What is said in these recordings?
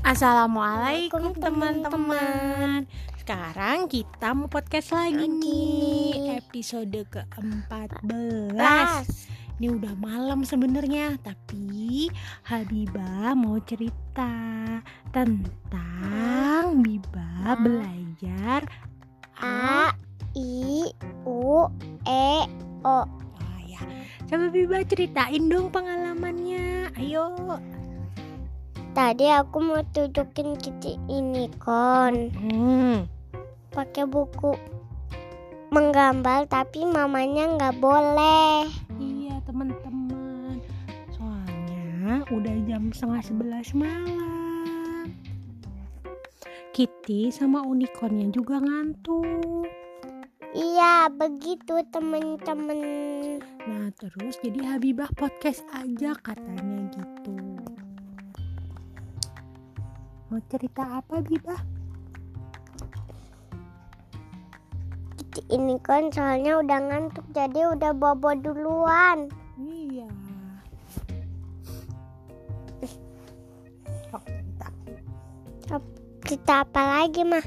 Assalamualaikum teman-teman. Sekarang kita mau podcast lagi nih. Episode ke-14 Las. Ini udah malam sebenarnya Tapi Habibah mau cerita Tentang Biba Ah. belajar A I U E O. Oh ya Coba Biba ceritain dong pengalamannya. Ayo Tadi aku mau tunjukin kita ini kon hmm. pakai buku menggambar tapi mamanya nggak boleh. Iya teman-teman Soalnya udah jam setengah sebelas malam Kitty sama unicornnya juga ngantuk Iya begitu temen-temen. Nah terus jadi Habibah podcast aja katanya gitu Mau cerita apa? Kita ini kon soalnya udah ngantuk jadi udah bobo duluan. Iya Oh cerita Kita apa lagi mah?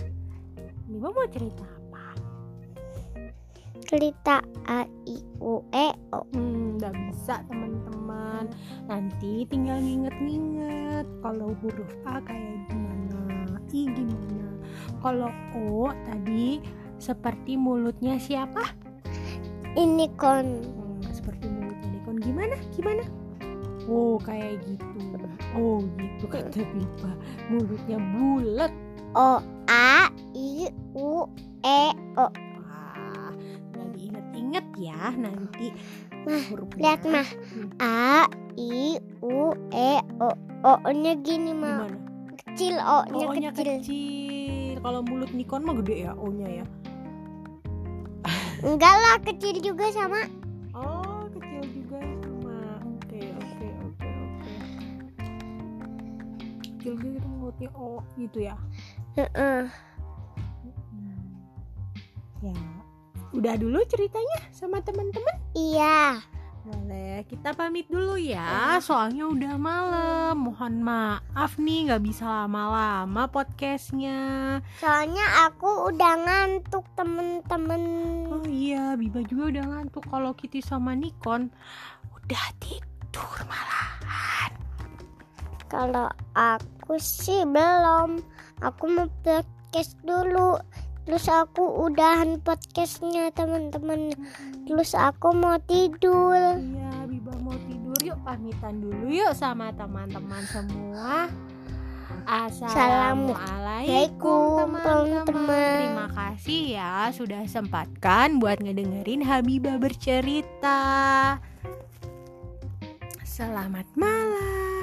Habibah mau cerita apa? Cerita A I U E O. Hmm, nggak bisa teman-teman. Nanti tinggal nginget-nginget kalau huruf A kayak gimana, I gimana. Kalau O tadi seperti mulutnya siapa? Ini kon. Hmm, seperti mulutnya Dekon gimana? Gimana? Oh, kayak gitu. Oh, gitu kata Biba. Mulutnya bulat. O A I U E O. Diinget-inget ya nanti Mah. Lihat mah. Hmm, A I U E O. O-nya gini mah. Gimana? Kecil O-nya O-nya kecil. kecil. Kalau mulut Nikon mah gede ya O-nya ya. Enggak lah, kecil juga sama. Oh, kecil juga sama. Oke, oke, oke, oke. Kecil gitu mulutnya O gitu ya. Heeh. Hmm. Ya. Udah dulu ceritanya sama teman-teman? Iya. Boleh, kita pamit dulu ya. Soalnya udah malam. Mohon maaf nih nggak bisa lama-lama podcastnya. Soalnya aku udah ngantuk temen-temen. Oh iya, Biba juga udah ngantuk. Kalau Kitty sama Nikon udah tidur malahan. Kalau aku sih belum. Aku mau podcast dulu. Terus aku udahan podcastnya teman-teman. Terus aku mau tidur. Iya, Biba mau tidur. Yuk pamitan dulu yuk sama teman-teman semua. Assalamualaikum teman-teman. Terima kasih ya sudah sempatkan buat ngedengerin Habibah bercerita. Selamat malam.